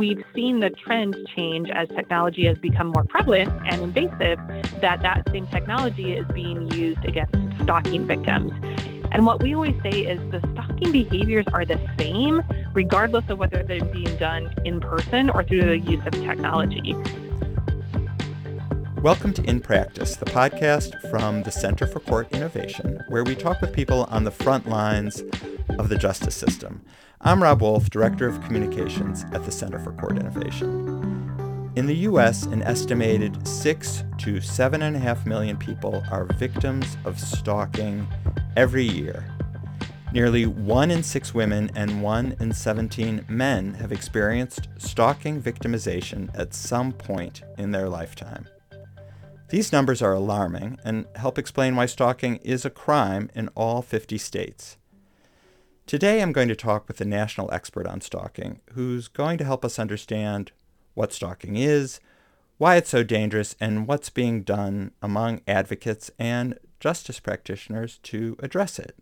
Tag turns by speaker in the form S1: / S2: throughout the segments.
S1: we've seen the trend change as technology has become more prevalent and invasive, that that same technology is being used against stalking victims. And what we always say is the stalking behaviors are the same, regardless of whether they're being done in person or through the use of technology.
S2: Welcome to In Practice, the podcast from the Center for Court Innovation, where we talk with people on the front lines of the justice system. I'm Rob Wolf, Director of Communications at the Center for Court Innovation. In the U.S., an estimated six to seven and a half million people are victims of stalking every year. Nearly one in six women and one in 17 men have experienced stalking victimization at some point in their lifetime. These numbers are alarming and help explain why stalking is a crime in all 50 states. Today I'm going to talk with a national expert on stalking who's going to help us understand what stalking is, why it's so dangerous, and what's being done among advocates and justice practitioners to address it.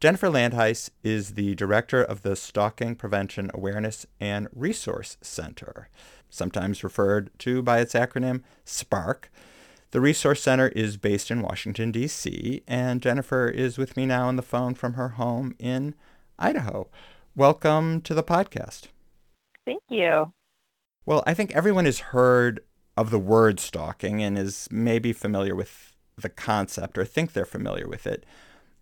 S2: Jennifer Landhuis is the director of the Stalking Prevention Awareness and Resource Center, sometimes referred to by its acronym SPARC. The Resource Center is based in Washington, D.C., and Jennifer is with me now on the phone from her home in Idaho. Welcome to the podcast.
S1: Thank you.
S2: Well, I think everyone has heard of the word stalking and is maybe familiar with the concept or think they're familiar with it.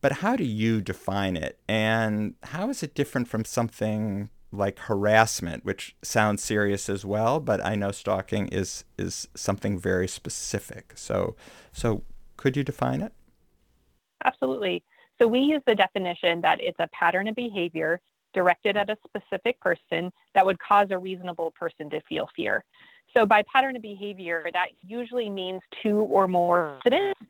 S2: But how do you define it? And how is it different from something like harassment, which sounds serious as well, but I know stalking is is something very specific. So so could you define it?
S1: Absolutely. So we use the definition that it's a pattern of behavior directed at a specific person that would cause a reasonable person to feel fear. So by pattern of behavior, that usually means two or more incidents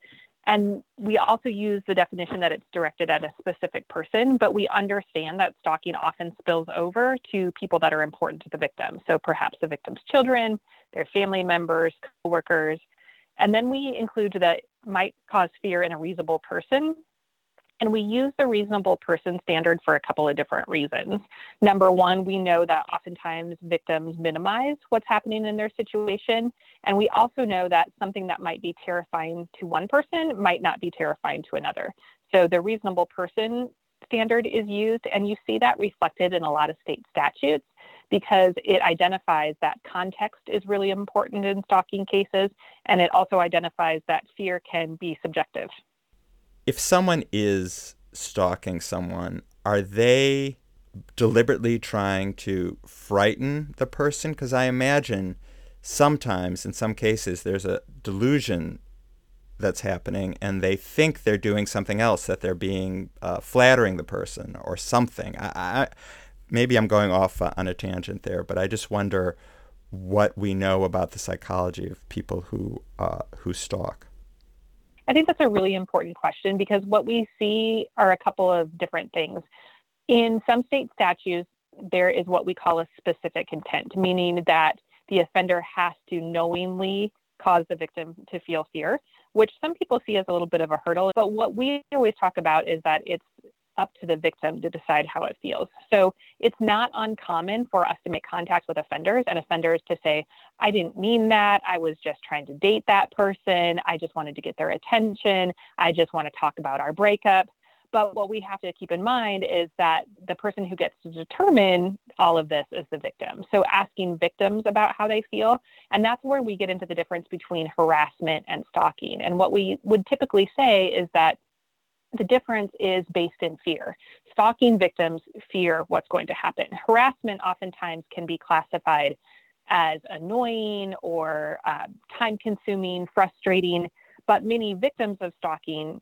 S1: and we also use the definition that it's directed at a specific person, but we understand that stalking often spills over to people that are important to the victim. So perhaps the victim's children, their family members, coworkers. And then we include that might cause fear in a reasonable person and we use the reasonable person standard for a couple of different reasons. Number one, we know that oftentimes victims minimize what's happening in their situation. And we also know that something that might be terrifying to one person might not be terrifying to another. So the reasonable person standard is used, and you see that reflected in a lot of state statutes because it identifies that context is really important in stalking cases, and it also identifies that fear can be subjective
S2: if someone is stalking someone, are they deliberately trying to frighten the person? Because I imagine sometimes, in some cases, there's a delusion that's happening and they think they're doing something else, that they're being uh, flattering the person or something. I, I, maybe I'm going off uh, on a tangent there, but I just wonder what we know about the psychology of people who uh, who stalk.
S1: I think that's a really important question because what we see are a couple of different things. In some state statutes, there is what we call a specific intent, meaning that the offender has to knowingly cause the victim to feel fear, which some people see as a little bit of a hurdle. But what we always talk about is that it's up to the victim to decide how it feels. So it's not uncommon for us to make contact with offenders and offenders to say, I didn't mean that. I was just trying to date that person. I just wanted to get their attention. I just want to talk about our breakup. But what we have to keep in mind is that the person who gets to determine all of this is the victim. So asking victims about how they feel. And that's where we get into the difference between harassment and stalking. And what we would typically say is that the difference is based in fear. Stalking victims fear what's going to happen. Harassment oftentimes can be classified as annoying or uh, time consuming, frustrating, but many victims of stalking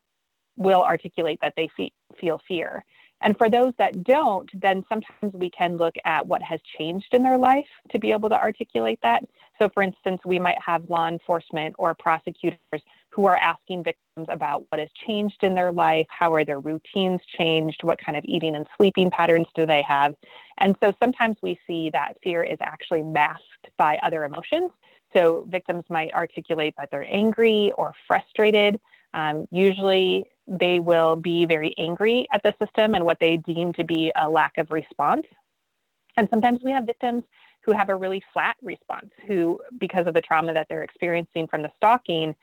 S1: will articulate that they fe- feel fear. And for those that don't, then sometimes we can look at what has changed in their life to be able to articulate that. So, for instance, we might have law enforcement or prosecutors who are asking victims about what has changed in their life, how are their routines changed, what kind of eating and sleeping patterns do they have. And so sometimes we see that fear is actually masked by other emotions. So victims might articulate that they're angry or frustrated. Um, usually they will be very angry at the system and what they deem to be a lack of response. And sometimes we have victims who have a really flat response, who, because of the trauma that they're experiencing from the stalking,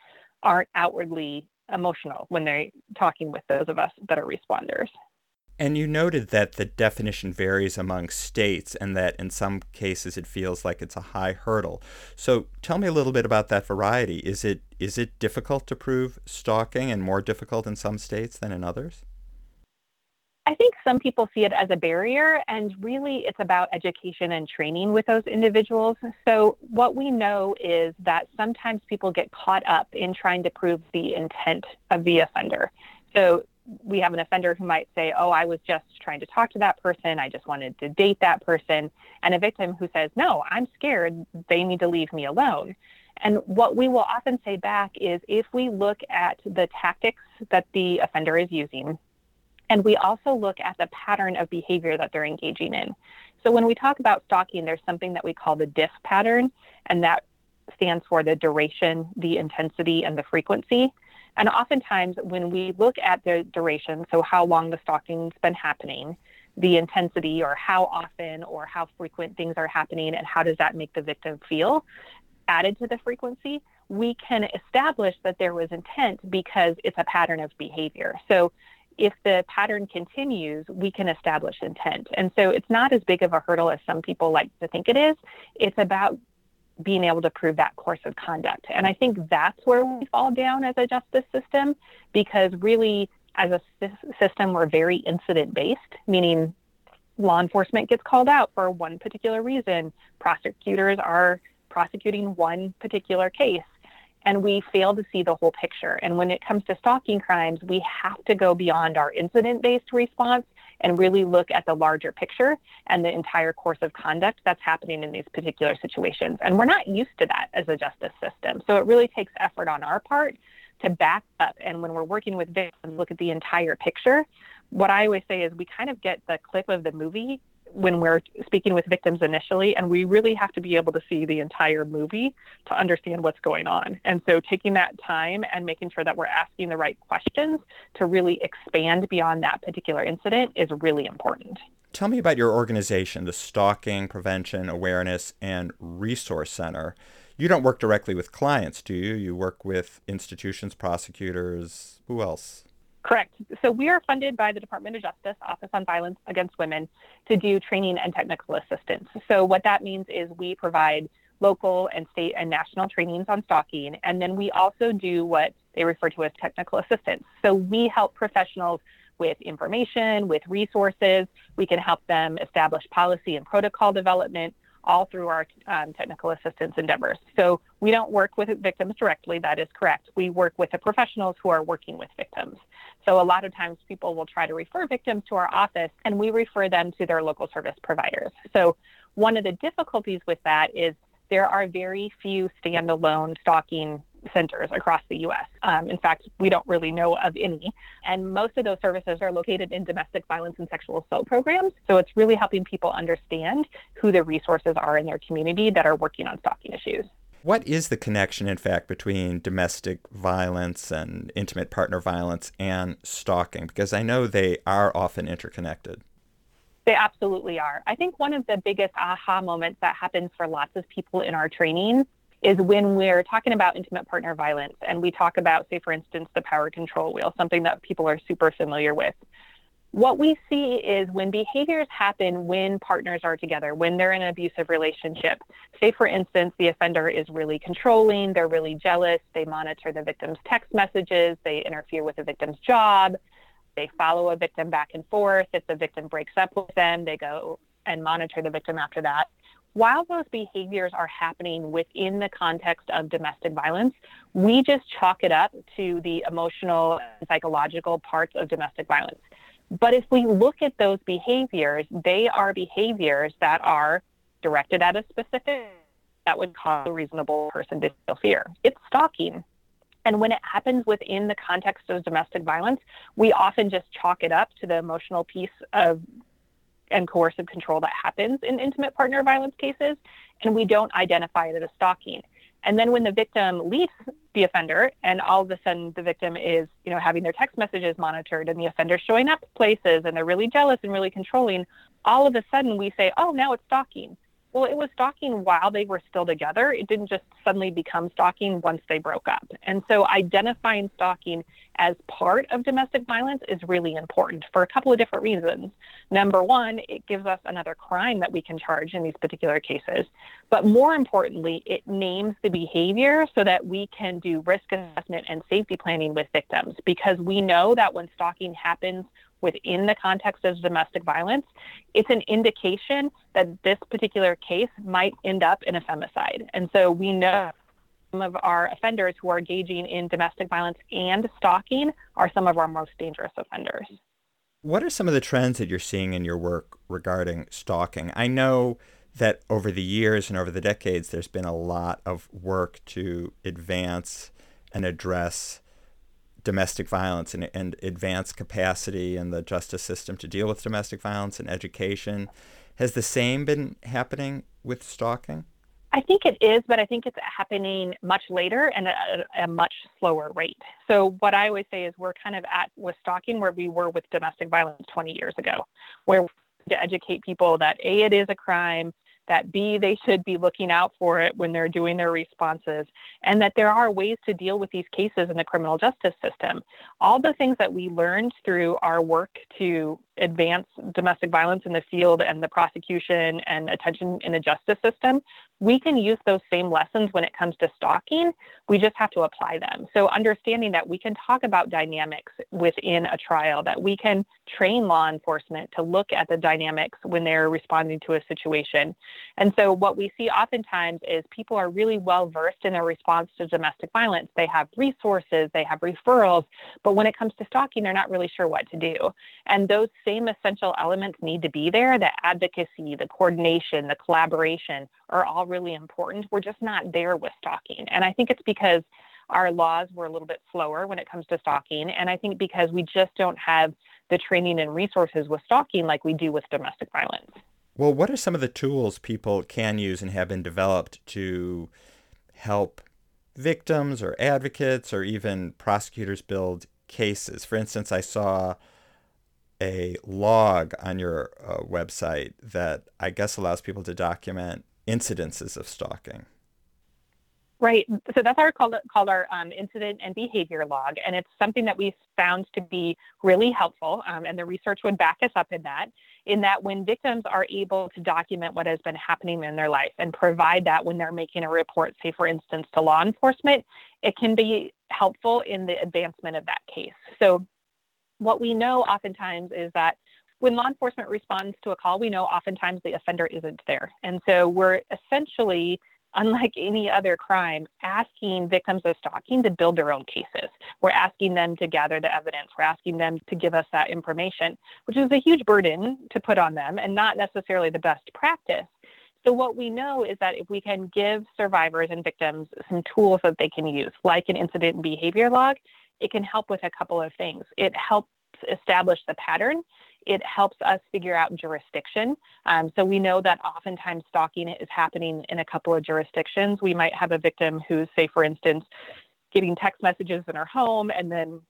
S1: aren't outwardly emotional when they're talking with those of us that are responders.
S2: And you noted that the definition varies among states and that in some cases it feels like it's a high hurdle. So tell me a little bit about that variety. Is it is it difficult to prove stalking and more difficult in some states than in others?
S1: I think some people see it as a barrier, and really it's about education and training with those individuals. So, what we know is that sometimes people get caught up in trying to prove the intent of the offender. So, we have an offender who might say, Oh, I was just trying to talk to that person. I just wanted to date that person. And a victim who says, No, I'm scared. They need to leave me alone. And what we will often say back is if we look at the tactics that the offender is using, and we also look at the pattern of behavior that they're engaging in. So when we talk about stalking, there's something that we call the DIF pattern, and that stands for the duration, the intensity, and the frequency. And oftentimes, when we look at the duration, so how long the stalking's been happening, the intensity, or how often or how frequent things are happening, and how does that make the victim feel, added to the frequency, we can establish that there was intent because it's a pattern of behavior. So if the pattern continues, we can establish intent. And so it's not as big of a hurdle as some people like to think it is. It's about being able to prove that course of conduct. And I think that's where we fall down as a justice system because really, as a system, we're very incident based, meaning law enforcement gets called out for one particular reason, prosecutors are prosecuting one particular case and we fail to see the whole picture. And when it comes to stalking crimes, we have to go beyond our incident based response and really look at the larger picture and the entire course of conduct that's happening in these particular situations. And we're not used to that as a justice system. So it really takes effort on our part to back up. And when we're working with victims, look at the entire picture. What I always say is we kind of get the clip of the movie when we're speaking with victims initially, and we really have to be able to see the entire movie to understand what's going on. And so, taking that time and making sure that we're asking the right questions to really expand beyond that particular incident is really important.
S2: Tell me about your organization, the Stalking Prevention Awareness and Resource Center. You don't work directly with clients, do you? You work with institutions, prosecutors. Who else?
S1: Correct. So we are funded by the Department of Justice Office on Violence Against Women to do training and technical assistance. So what that means is we provide local and state and national trainings on stalking, and then we also do what they refer to as technical assistance. So we help professionals with information, with resources. We can help them establish policy and protocol development all through our um, technical assistance endeavors. So we don't work with victims directly, that is correct. We work with the professionals who are working with victims. So a lot of times people will try to refer victims to our office and we refer them to their local service providers. So one of the difficulties with that is there are very few standalone stalking centers across the US. Um, in fact, we don't really know of any. And most of those services are located in domestic violence and sexual assault programs. So it's really helping people understand who the resources are in their community that are working on stalking issues.
S2: What is the connection, in fact, between domestic violence and intimate partner violence and stalking? Because I know they are often interconnected.
S1: They absolutely are. I think one of the biggest aha moments that happens for lots of people in our training is when we're talking about intimate partner violence and we talk about, say, for instance, the power control wheel, something that people are super familiar with. What we see is when behaviors happen when partners are together, when they're in an abusive relationship, say, for instance, the offender is really controlling, they're really jealous, they monitor the victim's text messages, they interfere with the victim's job, they follow a victim back and forth. If the victim breaks up with them, they go and monitor the victim after that while those behaviors are happening within the context of domestic violence, we just chalk it up to the emotional and psychological parts of domestic violence. But if we look at those behaviors, they are behaviors that are directed at a specific that would cause a reasonable person to feel fear. It's stalking. And when it happens within the context of domestic violence, we often just chalk it up to the emotional piece of and coercive control that happens in intimate partner violence cases, and we don't identify it as stalking. And then when the victim leaves the offender, and all of a sudden the victim is, you know, having their text messages monitored, and the offender showing up places, and they're really jealous and really controlling, all of a sudden we say, oh, now it's stalking. Well, it was stalking while they were still together. It didn't just suddenly become stalking once they broke up. And so identifying stalking as part of domestic violence is really important for a couple of different reasons. Number one, it gives us another crime that we can charge in these particular cases. But more importantly, it names the behavior so that we can do risk assessment and safety planning with victims because we know that when stalking happens within the context of domestic violence, it's an indication that this particular case might end up in a femicide. And so we know some of our offenders who are engaging in domestic violence and stalking are some of our most dangerous offenders.
S2: What are some of the trends that you're seeing in your work regarding stalking? I know that over the years and over the decades, there's been a lot of work to advance and address domestic violence and, and advance capacity in the justice system to deal with domestic violence and education. Has the same been happening with stalking?
S1: I think it is, but I think it's happening much later and at a, a, much slower rate. So, what I always say is we're kind of at with stalking where we were with domestic violence 20 years ago, where to educate people that A, it is a crime, that B, they should be looking out for it when they're doing their responses, and that there are ways to deal with these cases in the criminal justice system. All the things that we learned through our work to advance domestic violence in the field and the prosecution and attention in the justice system, we can use those same lessons when it comes to stalking. We just have to apply them. So, understanding that we can talk about dynamics within a trial, that we can train law enforcement to look at the dynamics when they're responding to a situation. And so, what we see oftentimes is people are really well versed in their response to domestic violence. They have resources, they have referrals, but when it comes to stalking, they're not really sure what to do. And those same essential elements need to be there the advocacy, the coordination, the collaboration are all really important. We're just not there with stalking. And I think it's because our laws were a little bit slower when it comes to stalking. And I think because we just don't have the training and resources with stalking like we do with domestic violence.
S2: Well, what are some of the tools people can use and have been developed to help victims or advocates or even prosecutors build cases? For instance, I saw a log on your uh, website that I guess allows people to document incidences of stalking.
S1: Right. So that's our called, called our um, incident and behavior log, and it's something that we found to be really helpful. Um, and the research would back us up in that. In that, when victims are able to document what has been happening in their life and provide that when they're making a report, say for instance to law enforcement, it can be helpful in the advancement of that case. So what we know oftentimes is that when law enforcement responds to a call, we know oftentimes the offender isn't there. And so we're essentially, unlike any other crime, asking victims of stalking to build their own cases. We're asking them to gather the evidence. We're asking them to give us that information, which is a huge burden to put on them and not necessarily the best practice. So, what we know is that if we can give survivors and victims some tools that they can use, like an incident and behavior log, it can help with a couple of things. It helps establish the pattern. It helps us figure out jurisdiction. Um, so we know that oftentimes stalking is happening in a couple of jurisdictions. We might have a victim who's, say, for instance, getting text messages in her home and then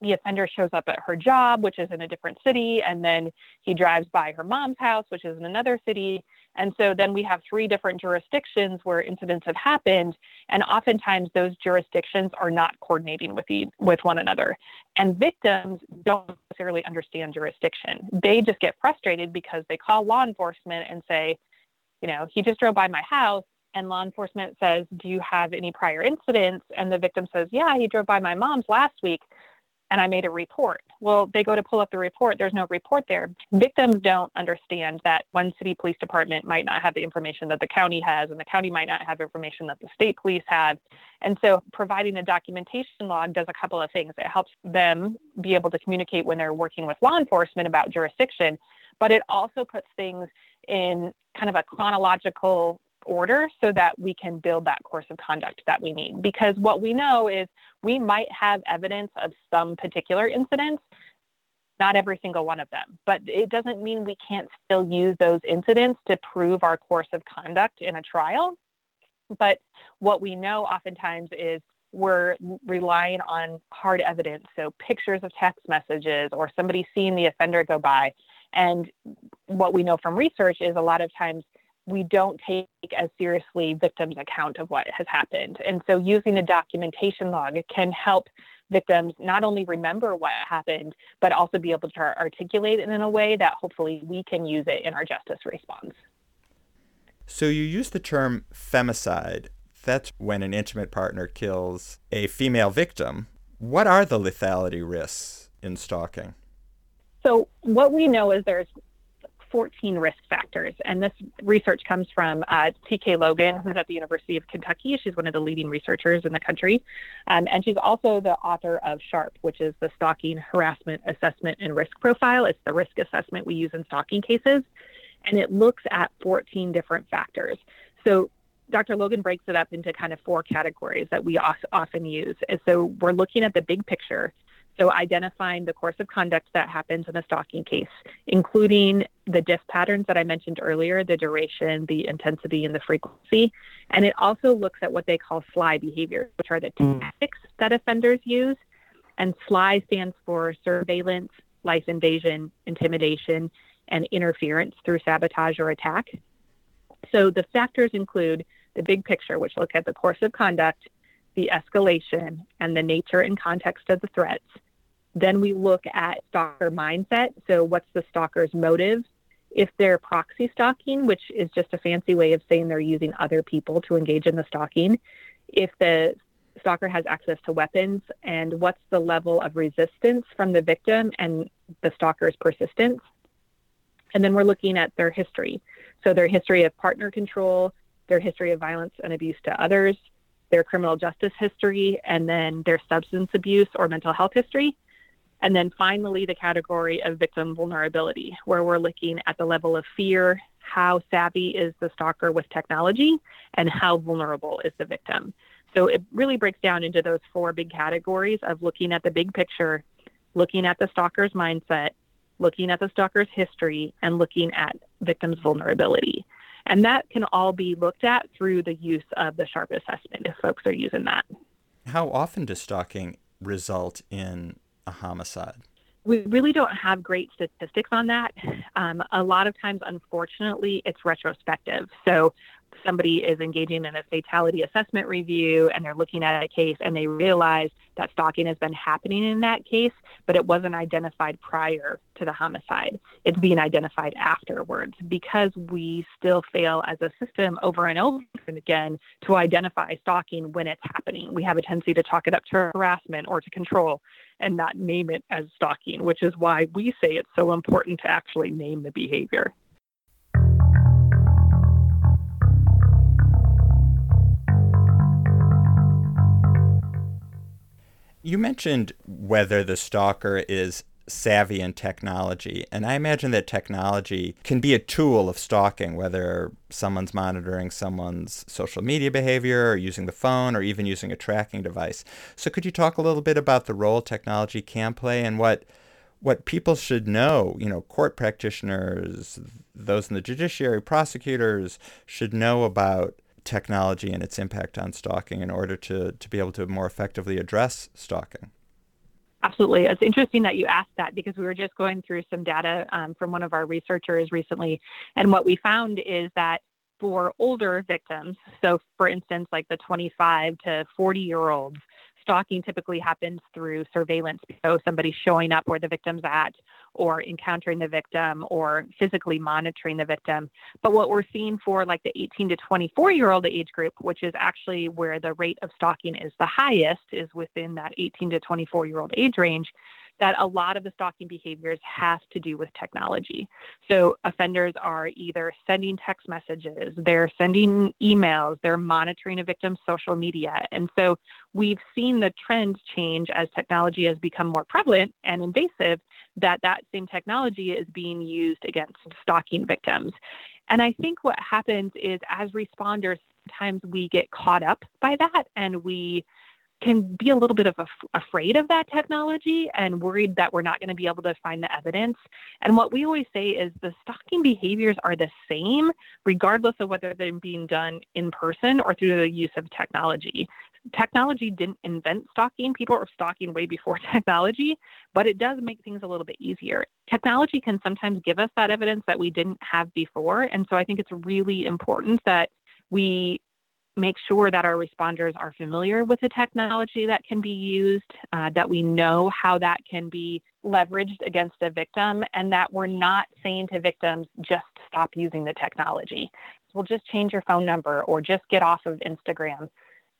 S1: the offender shows up at her job, which is in a different city, and then he drives by her mom's house, which is in another city, and so then we have three different jurisdictions where incidents have happened, and oftentimes those jurisdictions are not coordinating with the, with one another. And victims don't necessarily understand jurisdiction. They just get frustrated because they call law enforcement and say, you know, he just drove by my house. And law enforcement says, Do you have any prior incidents? And the victim says, Yeah, he drove by my mom's last week and I made a report. Well, they go to pull up the report. There's no report there. Victims don't understand that one city police department might not have the information that the county has, and the county might not have information that the state police have. And so, providing a documentation log does a couple of things. It helps them be able to communicate when they're working with law enforcement about jurisdiction, but it also puts things in kind of a chronological order so that we can build that course of conduct that we need. Because what we know is we might have evidence of some particular incidents, not every single one of them, but it doesn't mean we can't still use those incidents to prove our course of conduct in a trial. But what we know oftentimes is we're relying on hard evidence, so pictures of text messages or somebody seeing the offender go by. And what we know from research is a lot of times we don't take as seriously victims' account of what has happened. And so using a documentation log can help victims not only remember what happened, but also be able to articulate it in a way that hopefully we can use it in our justice response.
S2: So you use the term femicide. That's when an intimate partner kills a female victim. What are the lethality risks in stalking?
S1: So, what we know is there's 14 risk factors. And this research comes from uh, T.K. Logan, who's at the University of Kentucky. She's one of the leading researchers in the country. Um, and she's also the author of SHARP, which is the Stalking Harassment Assessment and Risk Profile. It's the risk assessment we use in stalking cases. And it looks at 14 different factors. So Dr. Logan breaks it up into kind of four categories that we often use. And so we're looking at the big picture so, identifying the course of conduct that happens in a stalking case, including the DIF patterns that I mentioned earlier, the duration, the intensity, and the frequency. And it also looks at what they call SLII behavior, which are the mm. tactics that offenders use. And SLII stands for surveillance, life invasion, intimidation, and interference through sabotage or attack. So, the factors include the big picture, which look at the course of conduct, the escalation, and the nature and context of the threats then we look at stalker mindset. So, what's the stalker's motive? If they're proxy stalking, which is just a fancy way of saying they're using other people to engage in the stalking, if the stalker has access to weapons, and what's the level of resistance from the victim and the stalker's persistence. And then we're looking at their history. So, their history of partner control, their history of violence and abuse to others, their criminal justice history, and then their substance abuse or mental health history. And then finally, the category of victim vulnerability, where we're looking at the level of fear, how savvy is the stalker with technology, and how vulnerable is the victim. So it really breaks down into those four big categories of looking at the big picture, looking at the stalker's mindset, looking at the stalker's history, and looking at victim's vulnerability. And that can all be looked at through the use of the SHARP assessment if folks are using that.
S2: How often does stalking result in a homicide?
S1: We really don't have great statistics on that. Um, a lot of times, unfortunately, it's retrospective. So somebody is engaging in a fatality assessment review and they're looking at a case and they realize that stalking has been happening in that case, but it wasn't identified prior to the homicide. It's being identified afterwards because we still fail as a system over and over again to identify stalking when it's happening. We have a tendency to chalk it up to harassment or to control and not name it as stalking, which is why we say it's so important to actually name the behavior.
S2: You mentioned whether the stalker is savvy in technology, and I imagine that technology can be a tool of stalking, whether someone's monitoring someone's social media behavior or using the phone or even using a tracking device. So could you talk a little bit about the role technology can play and what what people should know, you know, court practitioners, those in the judiciary, prosecutors should know about technology and its impact on stalking in order to, to be able to more effectively address stalking?
S1: Absolutely. It's interesting that you asked that because we were just going through some data um, from one of our researchers recently. And what we found is that for older victims, so for instance, like the 25 to 40 year olds, stalking typically happens through surveillance. So somebody showing up where the victim's at or encountering the victim or physically monitoring the victim. But what we're seeing for like the 18 to 24 year old age group, which is actually where the rate of stalking is the highest, is within that 18 to 24 year old age range that a lot of the stalking behaviors have to do with technology. So offenders are either sending text messages, they're sending emails, they're monitoring a victim's social media. And so we've seen the trend change as technology has become more prevalent and invasive that that same technology is being used against stalking victims. And I think what happens is as responders, sometimes we get caught up by that and we can be a little bit of afraid of that technology and worried that we're not going to be able to find the evidence. And what we always say is the stalking behaviors are the same, regardless of whether they're being done in person or through the use of technology. Technology didn't invent stalking. People were stalking way before technology, but it does make things a little bit easier. Technology can sometimes give us that evidence that we didn't have before. And so I think it's really important that we make sure that our responders are familiar with the technology that can be used, uh, that we know how that can be leveraged against a victim, and that we're not saying to victims, just stop using the technology. We'll just change your phone number or just get off of Instagram.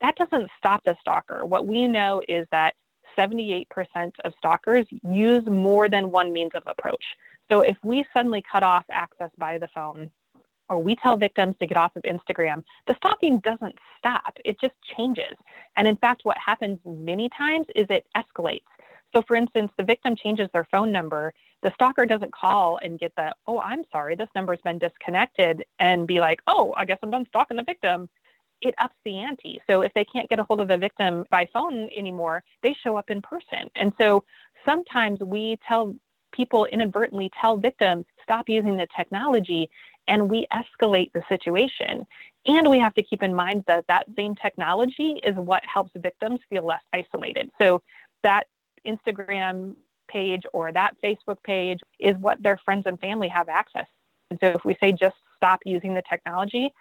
S1: That doesn't stop the stalker. What we know is that 78% of stalkers use more than one means of approach. So if we suddenly cut off access by the phone or we tell victims to get off of Instagram, the stalking doesn't stop. It just changes. And in fact, what happens many times is it escalates. So, for instance, the victim changes their phone number. The stalker doesn't call and get the, oh, I'm sorry, this number's been disconnected, and be like, oh, I guess I'm done stalking the victim. It ups the ante. So, if they can't get a hold of the victim by phone anymore, they show up in person. And so, sometimes we tell people inadvertently tell victims, stop using the technology and we escalate the situation. And we have to keep in mind that that same technology is what helps victims feel less isolated. So that Instagram page or that Facebook page is what their friends and family have access. And so if we say just stop using the technology,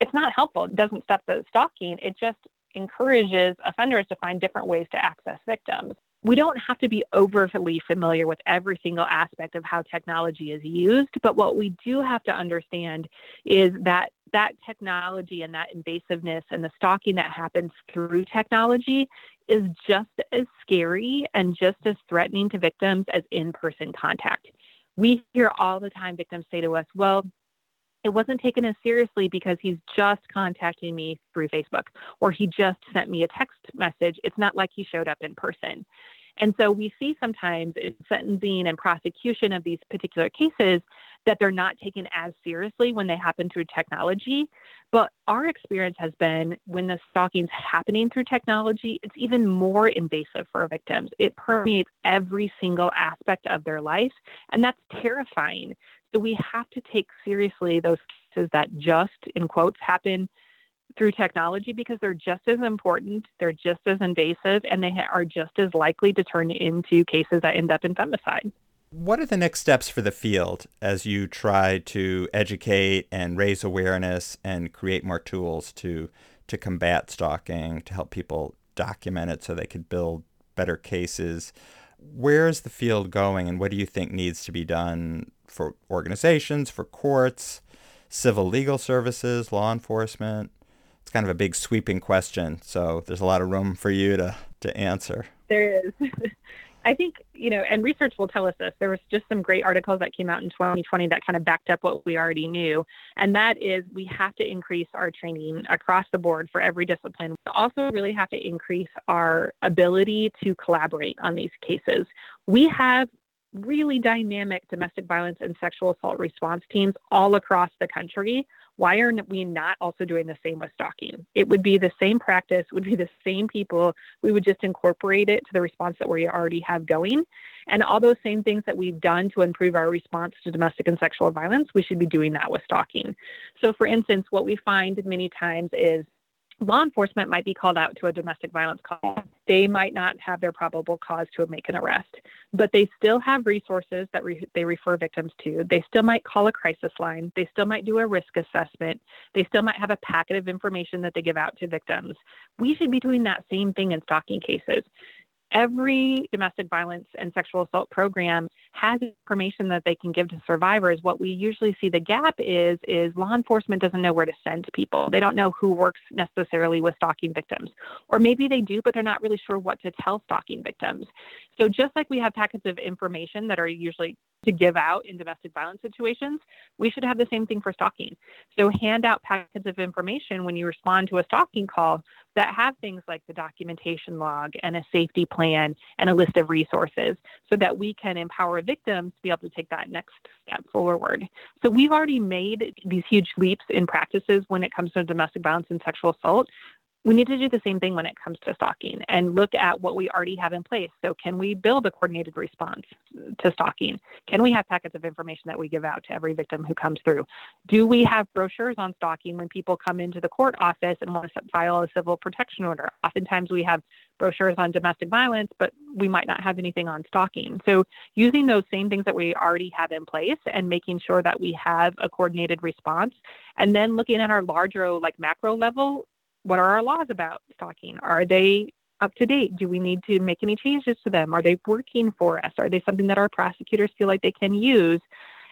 S1: it's not helpful. It doesn't stop the stalking. It just encourages offenders to find different ways to access victims we don't have to be overly familiar with every single aspect of how technology is used, but what we do have to understand is that that technology and that invasiveness and the stalking that happens through technology is just as scary and just as threatening to victims as in person contact. We hear all the time victims say to us, well, it wasn't taken as seriously because he's just contacting me through Facebook or he just sent me a text message. It's not like he showed up in person. And so we see sometimes in sentencing and prosecution of these particular cases that they're not taken as seriously when they happen through technology. But our experience has been when the stalking's happening through technology, it's even more invasive for victims. It permeates every single aspect of their life, and that's terrifying. So we have to take seriously those cases that just, in quotes, happen through technology because they're just as important, they're just as invasive, and they are just as likely to turn into cases that end up in femicide.
S2: What are the next steps for the field as you try to educate and raise awareness and create more tools to to combat stalking, to help people document it so they could build better cases? Where is the field going and what do you think needs to be done for organizations, for courts, civil legal services, law enforcement? It's kind of a big sweeping question, so there's a lot of room for you to to answer.
S1: There is. I think, you know, and research will tell us this. There was just some great articles that came out in 2020 that kind of backed up what we already knew. And that is we have to increase our training across the board for every discipline. We also really have to increase our ability to collaborate on these cases. We have really dynamic domestic violence and sexual assault response teams all across the country. Why are we not also doing the same with stalking? It would be the same practice, would be the same people. We would just incorporate it to the response that we already have going. And all those same things that we've done to improve our response to domestic and sexual violence, we should be doing that with stalking. So, for instance, what we find many times is law enforcement might be called out to a domestic violence call. They might not have their probable cause to make an arrest, but they still have resources that re- they refer victims to. They still might call a crisis line. They still might do a risk assessment. They still might have a packet of information that they give out to victims. We should be doing that same thing in stalking cases every domestic violence and sexual assault program has information that they can give to survivors. What we usually see the gap is is law enforcement doesn't know where to send people. They don't know who works necessarily with stalking victims. Or maybe they do but they're not really sure what to tell stalking victims. So just like we have packets of information that are usually to give out in domestic violence situations, we should have the same thing for stalking. So hand out packets of information when you respond to a stalking call that have things like the documentation log and a safety plan and a list of resources so that we can empower victims to be able to take that next step forward. So we've already made these huge leaps in practices when it comes to domestic violence and sexual assault we need to do the same thing when it comes to stalking and look at what we already have in place. So, can we build a coordinated response to stalking? Can we have packets of information that we give out to every victim who comes through? Do we have brochures on stalking when people come into the court office and want to file a civil protection order? Oftentimes, we have brochures on domestic violence, but we might not have anything on stalking. So, using those same things that we already have in place and making sure that we have a coordinated response, and then looking at our larger, like macro level what are our laws about stalking? Are they up to date? Do we need to make any changes to them? Are they working for us? Are they something that our prosecutors feel like they can use?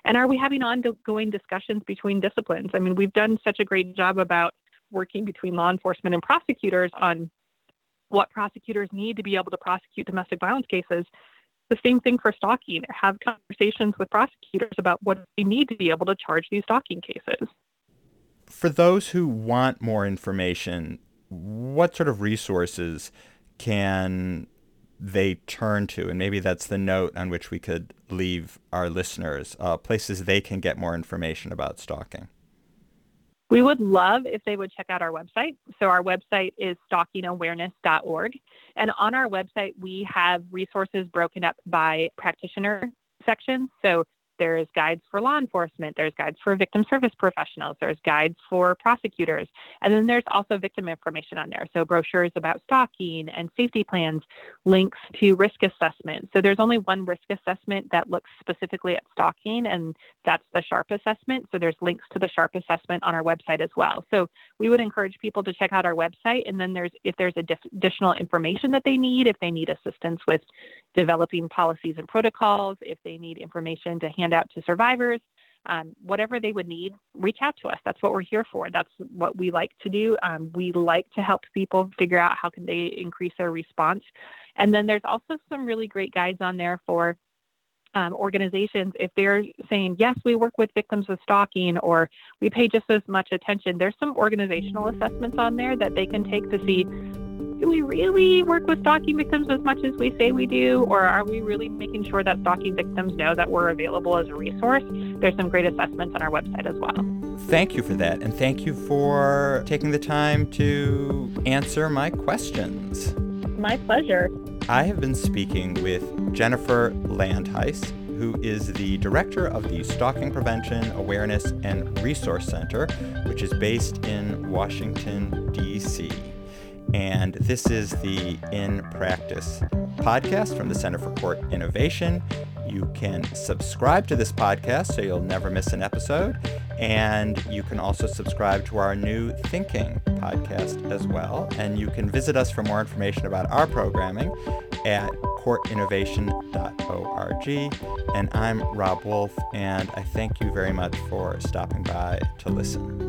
S1: And are we having ongoing discussions between disciplines? I mean, we've done such a great job about working between law enforcement and prosecutors on what prosecutors need to be able to prosecute domestic violence cases. The same thing for stalking. Have conversations with prosecutors about what they need to be able to charge these stalking cases
S2: for those who want more information, what sort of resources can they turn to? And maybe that's the note on which we could leave our listeners uh, places they can get more information about stalking.
S1: We would love if they would check out our website. So, our website is stalkingawareness.org. And on our website, we have resources broken up by practitioner section. So, there's guides for law enforcement, there's guides for victim service professionals, there's guides for prosecutors, and then there's also victim information on there. So brochures about stalking and safety plans, links to risk assessment. So there's only one risk assessment that looks specifically at stalking, and that's the SHARP assessment. So there's links to the SHARP assessment on our website as well. So we would encourage people to check out our website, and then there's if there's additional information that they need, if they need assistance with developing policies and protocols, if they need information to hand out to survivors, um, whatever they would need, reach out to us. That's what we're here for. That's what we like to do. Um, we like to help people figure out how can they increase their response. And then there's also some really great guides on there for um, organizations if they're saying yes we work with victims of stalking or we pay just as much attention there's some organizational assessments on there that they can take to see do we really work with stalking victims as much as we say we do? Or are we really making sure that stalking victims know that we're available as a resource? There's some great assessments on our website as well.
S2: Thank you for that. And thank you for taking the time to answer my questions.
S1: My pleasure.
S2: I have been speaking with Jennifer Landhuis, who is the director of the Stalking Prevention Awareness and Resource Center, which is based in Washington, D.C and this is the In Practice podcast from the Center for Court Innovation. You can subscribe to this podcast so you'll never miss an episode. And you can also subscribe to our new Thinking podcast as well. And you can visit us for more information about our programming at courtinnovation.org. And I'm Rob Wolf, and I thank you very much for stopping by to listen.